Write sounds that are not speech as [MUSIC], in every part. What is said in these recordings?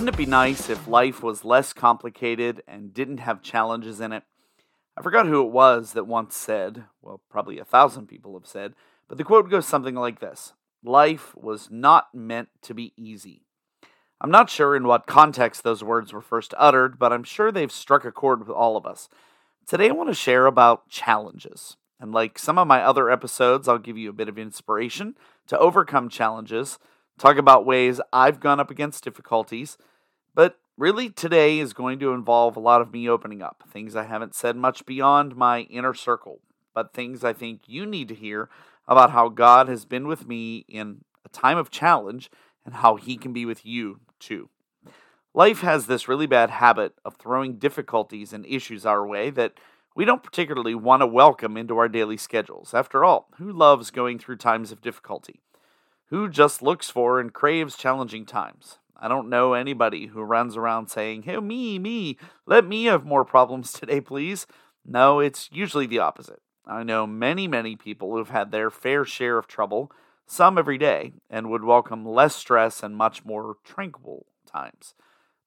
Wouldn't it be nice if life was less complicated and didn't have challenges in it? I forgot who it was that once said, well, probably a thousand people have said, but the quote goes something like this Life was not meant to be easy. I'm not sure in what context those words were first uttered, but I'm sure they've struck a chord with all of us. Today I want to share about challenges. And like some of my other episodes, I'll give you a bit of inspiration to overcome challenges talk about ways I've gone up against difficulties. But really, today is going to involve a lot of me opening up, things I haven't said much beyond my inner circle, but things I think you need to hear about how God has been with me in a time of challenge and how He can be with you too. Life has this really bad habit of throwing difficulties and issues our way that we don't particularly want to welcome into our daily schedules. After all, who loves going through times of difficulty? Who just looks for and craves challenging times? I don't know anybody who runs around saying, Hey, me, me, let me have more problems [LAUGHS] today, please. No, it's usually the opposite. I know many, many people who've had their fair share of trouble, some every day, and would welcome less stress and much more tranquil times.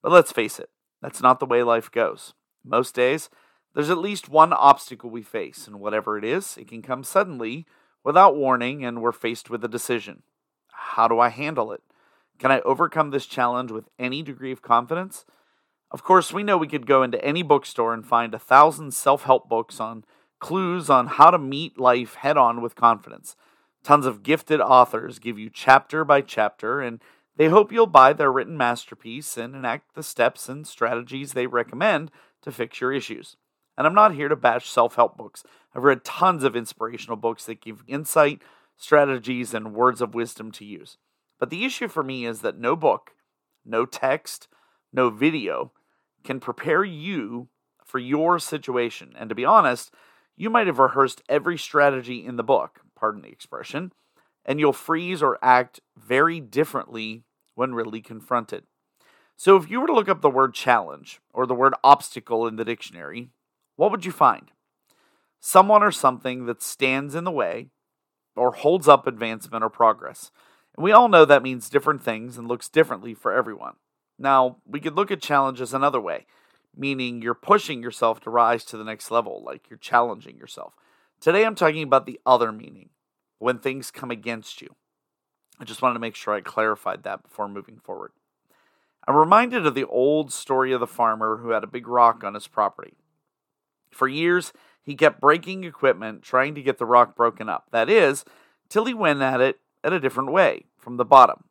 But let's face it, that's not the way life goes. Most days, there's at least one obstacle we face, and whatever it is, it can come suddenly, without warning, and we're faced with a decision. How do I handle it? Can I overcome this challenge with any degree of confidence? Of course, we know we could go into any bookstore and find a thousand self help books on clues on how to meet life head on with confidence. Tons of gifted authors give you chapter by chapter, and they hope you'll buy their written masterpiece and enact the steps and strategies they recommend to fix your issues. And I'm not here to bash self help books. I've read tons of inspirational books that give insight strategies, and words of wisdom to use. But the issue for me is that no book, no text, no video can prepare you for your situation. And to be honest, you might have rehearsed every strategy in the book, pardon the expression, and you'll freeze or act very differently when really confronted. So, if you were to look up the word challenge or the word obstacle in the dictionary, what would you find? Someone or something that stands in the way or holds up advancement or progress. And we all know that means different things and looks differently for everyone. Now, we could look at challenges another way, meaning you're pushing yourself to rise to the next level, like you're challenging yourself. Today, I'm talking about the other meaning, when things come against you. I just wanted to make sure I clarified that before moving forward. I'm reminded of the old story of the farmer who had a big rock on his property. For years, he kept breaking equipment, trying to get the rock broken up. That is, till he went at it at a different way, from the bottom,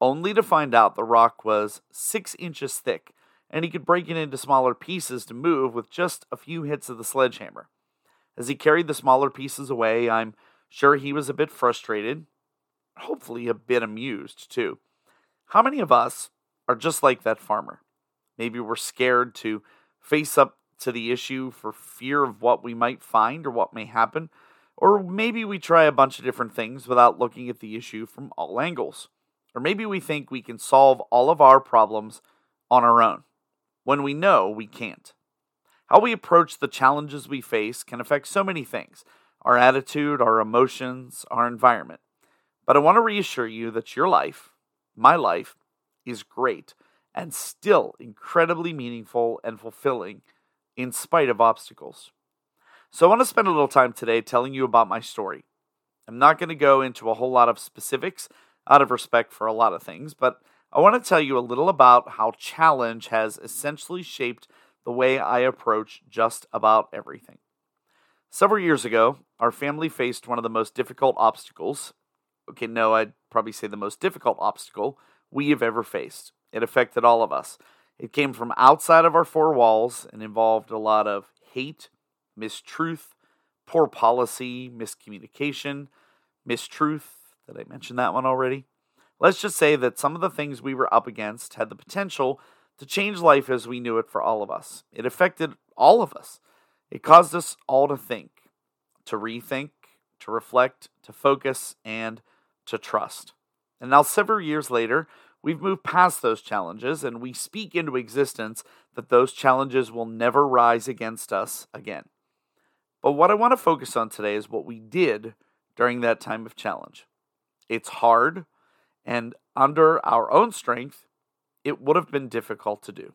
only to find out the rock was six inches thick, and he could break it into smaller pieces to move with just a few hits of the sledgehammer. As he carried the smaller pieces away, I'm sure he was a bit frustrated, hopefully a bit amused, too. How many of us are just like that farmer? Maybe we're scared to face up to the issue for fear of what we might find or what may happen. Or maybe we try a bunch of different things without looking at the issue from all angles. Or maybe we think we can solve all of our problems on our own when we know we can't. How we approach the challenges we face can affect so many things our attitude, our emotions, our environment. But I want to reassure you that your life, my life, is great and still incredibly meaningful and fulfilling in spite of obstacles. So, I want to spend a little time today telling you about my story. I'm not going to go into a whole lot of specifics out of respect for a lot of things, but I want to tell you a little about how challenge has essentially shaped the way I approach just about everything. Several years ago, our family faced one of the most difficult obstacles. Okay, no, I'd probably say the most difficult obstacle we have ever faced. It affected all of us. It came from outside of our four walls and involved a lot of hate, mistruth, poor policy, miscommunication, mistruth. Did I mention that one already? Let's just say that some of the things we were up against had the potential to change life as we knew it for all of us. It affected all of us. It caused us all to think, to rethink, to reflect, to focus, and to trust. And now, several years later, We've moved past those challenges and we speak into existence that those challenges will never rise against us again. But what I want to focus on today is what we did during that time of challenge. It's hard, and under our own strength, it would have been difficult to do.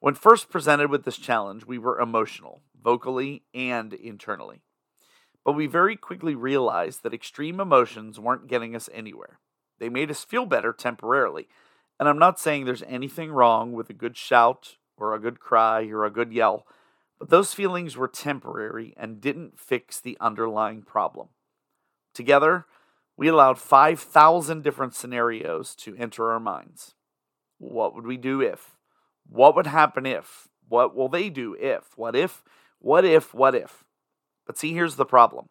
When first presented with this challenge, we were emotional, vocally and internally. But we very quickly realized that extreme emotions weren't getting us anywhere. They made us feel better temporarily. And I'm not saying there's anything wrong with a good shout or a good cry or a good yell, but those feelings were temporary and didn't fix the underlying problem. Together, we allowed 5,000 different scenarios to enter our minds. What would we do if? What would happen if? What will they do if? What if? What if? What if? But see, here's the problem.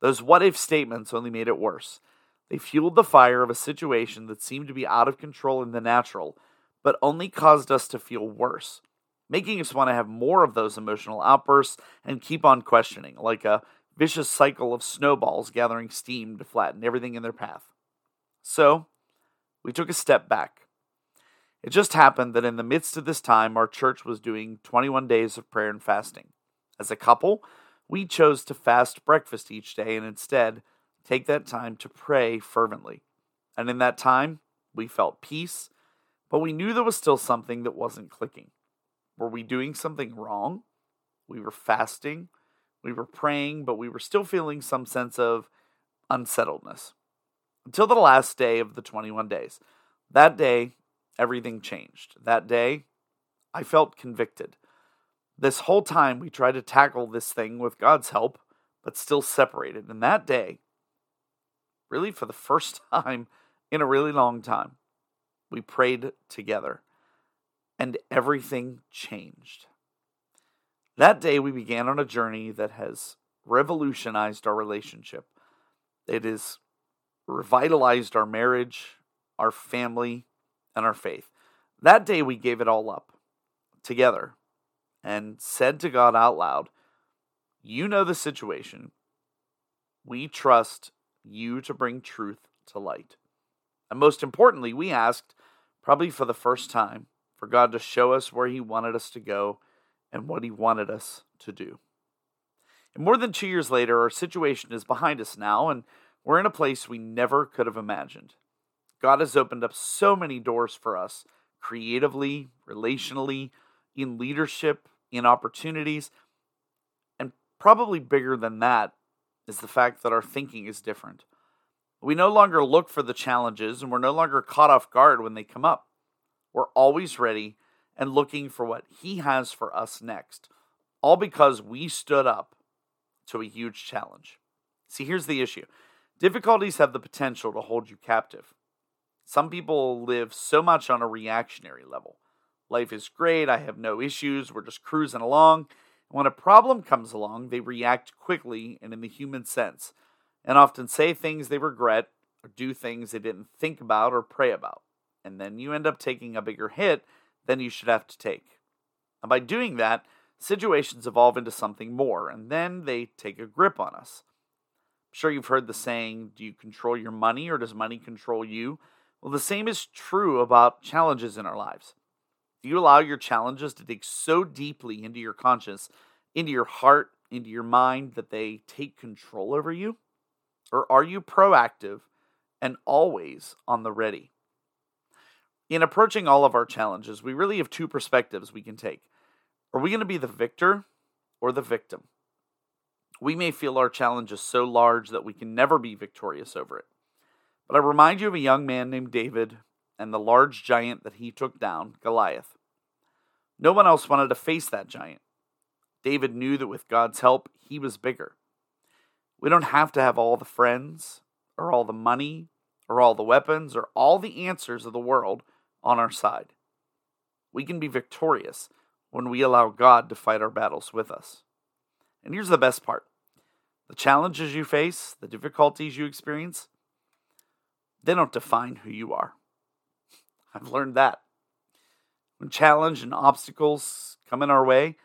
Those what if statements only made it worse. They fueled the fire of a situation that seemed to be out of control in the natural, but only caused us to feel worse, making us want to have more of those emotional outbursts and keep on questioning, like a vicious cycle of snowballs gathering steam to flatten everything in their path. So, we took a step back. It just happened that in the midst of this time, our church was doing 21 days of prayer and fasting. As a couple, we chose to fast breakfast each day and instead take that time to pray fervently. And in that time, we felt peace, but we knew there was still something that wasn't clicking. Were we doing something wrong? We were fasting, we were praying, but we were still feeling some sense of unsettledness. Until the last day of the 21 days. That day, everything changed. That day, I felt convicted. This whole time, we tried to tackle this thing with God's help, but still separated. And that day, really for the [LAUGHS] first time in a really long time, we prayed together and everything changed. That day, we began on a journey that has revolutionized our relationship. It has revitalized our marriage, our family, and our faith. That day, we gave it all up together and said to God out loud, You know the situation. We trust you to bring truth to light. And most importantly, we asked, probably for the first time, for God to show us where He wanted us to go and what He wanted us to do. And more than two years later, our situation is behind us now, and we're in a place we never could have imagined. God has opened up so many doors for us creatively, relationally, in leadership, in opportunities. And probably bigger than that is the fact that our thinking is different. We no longer look for the challenges and we're no longer caught off guard when they come up. We're always ready and looking for what He has for us next, all because we stood up to a huge challenge. See, here's the issue difficulties have the potential to hold you captive. Some people live so much on a reactionary level. Life is great, I have no issues, we're just cruising along. When a problem comes along, they react quickly and in the human sense, and often say things they regret or do things they didn't think about or pray about. And then you end up taking a bigger hit than you should have to take. And by doing that, situations evolve into something more, and then they take a grip on us. I'm sure you've heard the saying, Do you control your money or does money control you? Well, the same is true about challenges in our lives. Do you allow your challenges to dig so deeply into your conscience, into your heart, into your mind that they take control over you? Or are you proactive and always on the ready? In approaching all of our challenges, we really have two perspectives we can take. Are we going to be the victor or the victim? We may feel our challenge is so large that we can never be victorious over it. But I remind you of a young man named David and the large giant that he took down, Goliath. No one else wanted to face that giant. David knew that with God's help, he was bigger. We don't have to have all the friends, or all the money, or all the weapons, or all the answers of the world on our side. We can be victorious when we allow God to fight our battles with us. And here's the best part the challenges you face, the difficulties you experience, they don't define who you are. [LAUGHS] I've learned that. When challenge and obstacles come in our way,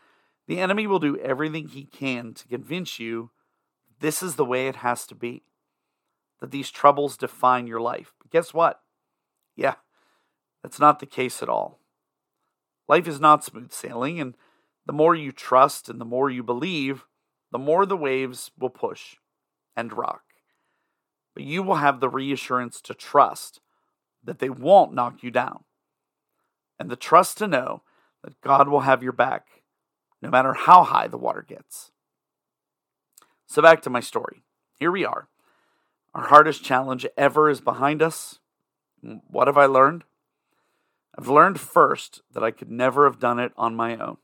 the enemy will do everything he can to convince you this is the way it has to be, that these troubles define your life. But guess what? Yeah, that's not the case at all. Life is not smooth sailing, and the more you trust and the more you believe, the more the waves will push and rock but you will have the reassurance to trust that they won't knock you down. and the trust to know that God will have your back no matter how high the water gets. So, back to my story. Here we are. Our hardest challenge ever is behind us. What have I learned? I've learned first that I could never have done it on my own.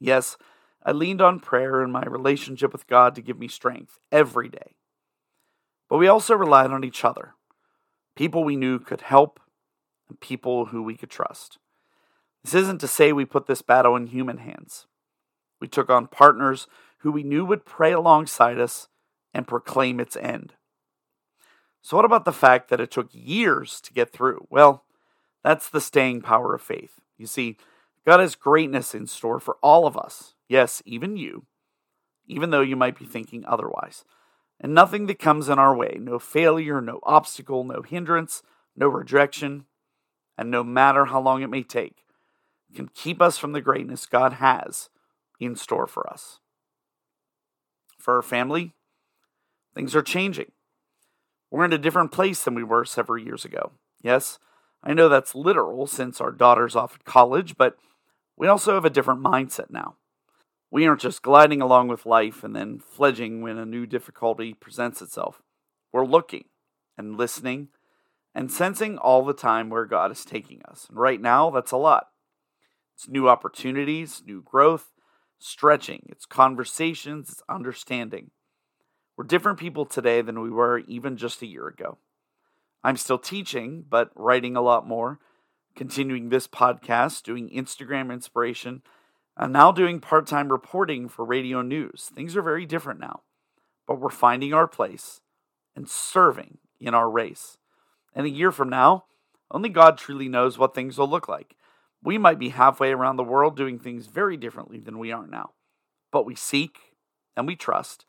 Yes, I leaned on prayer and my relationship with God to give me strength every day. But we also relied on each other people we knew could help and people who we could trust. This isn't to say we put this battle in human hands. We took on partners who we knew would pray alongside us and proclaim its end. So, what about the fact that it took years to get through? Well, that's the staying power of faith. You see, God has greatness in store for all of us. Yes, even you, even though you might be thinking otherwise. And nothing that comes in our way, no failure, no obstacle, no hindrance, no rejection, and no matter how long it may take, can keep us from the greatness God has in store for us. For our family, things are changing. We're in a different place than we were several years ago. Yes, I know that's literal since our daughter's off at college, but we also have a different mindset now. We aren't just gliding along with life and then fledging when a new difficulty presents itself. We're looking and listening and sensing all the time where God is taking us. And right now, that's a lot. It's new opportunities, new growth, stretching, it's conversations, it's understanding. We're different people today than we were even just a year ago. I'm still teaching, but writing a lot more, continuing this podcast, doing Instagram inspiration, and now doing part time reporting for radio news. Things are very different now, but we're finding our place and serving in our race. And a year from now, only God truly knows what things will look like. We might be halfway around the world doing things very differently than we are now, but we seek and we trust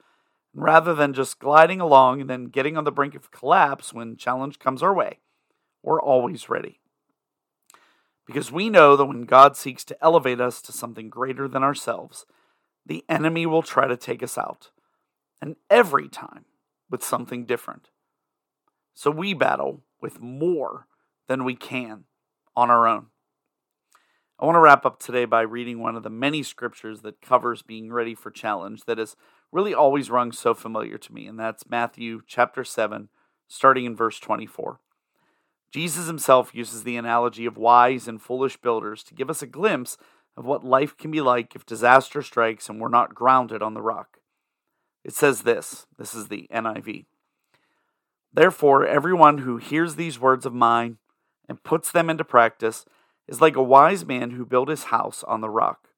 rather than just gliding along and then getting on the brink of collapse when challenge comes our way. We're always ready. Because we know that when God seeks to elevate us to something greater than ourselves, the enemy will try to take us out. And every time with something different. So we battle with more than we can on our own. I want to wrap up today by reading one of the many scriptures that covers being ready for challenge that has really always rung so familiar to me, and that's Matthew chapter 7, starting in verse 24. Jesus himself uses the analogy of wise and foolish builders to give us a glimpse of what life can be like if disaster strikes and we're not grounded on the rock. It says this this is the NIV. Therefore, everyone who hears these words of mine and puts them into practice is like a wise man who built his house on the rock.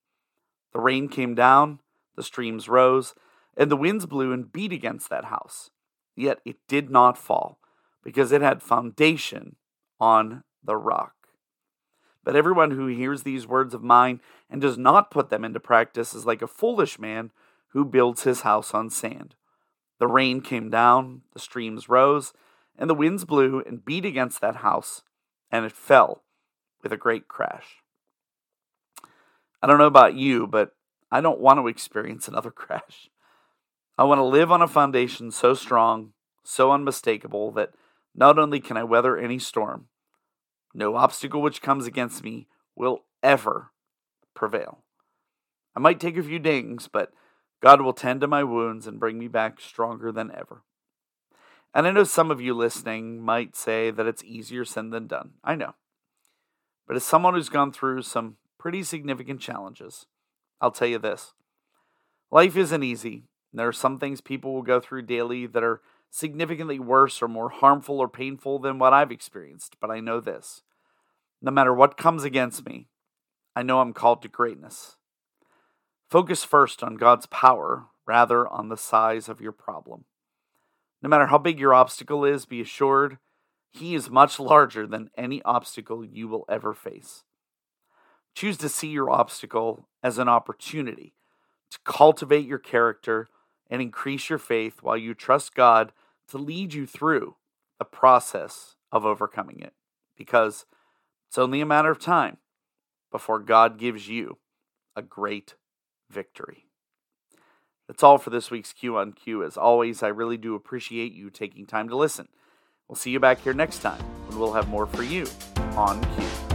The rain came down, the streams rose, and the winds blew and beat against that house. Yet it did not fall, because it had foundation on the rock. But everyone who hears these words of mine and does not put them into practice is like a foolish man who builds his house on sand. The rain came down, the streams rose, and the winds blew and beat against that house, and it fell with a great crash. I don't know about you, but I don't want to experience another [LAUGHS] crash. I want to live on a foundation so strong, so unmistakable, that not only can I weather any storm, no obstacle which comes against me will ever prevail. I might take a few dings, but God will tend to my wounds and bring me back stronger than ever. And I know some of you listening might say that it's easier said than done. I know. But as someone who's gone through some pretty significant challenges, I'll tell you this life isn't easy. There are some things people will go through daily that are significantly worse or more harmful or painful than what I've experienced, but I know this. No matter what comes against me, I know I'm called to greatness. Focus first on God's power rather on the size of your problem. No matter how big your obstacle is, be assured he is much larger than any obstacle you will ever face. Choose to see your obstacle as an opportunity to cultivate your character and increase your faith while you trust God to lead you through the process of overcoming it. Because it's only a matter of time before God gives you a great victory. That's all for this week's Q on Q. As always, I really do appreciate you taking time to listen. We'll see you back here next time when we'll have more for you on Q.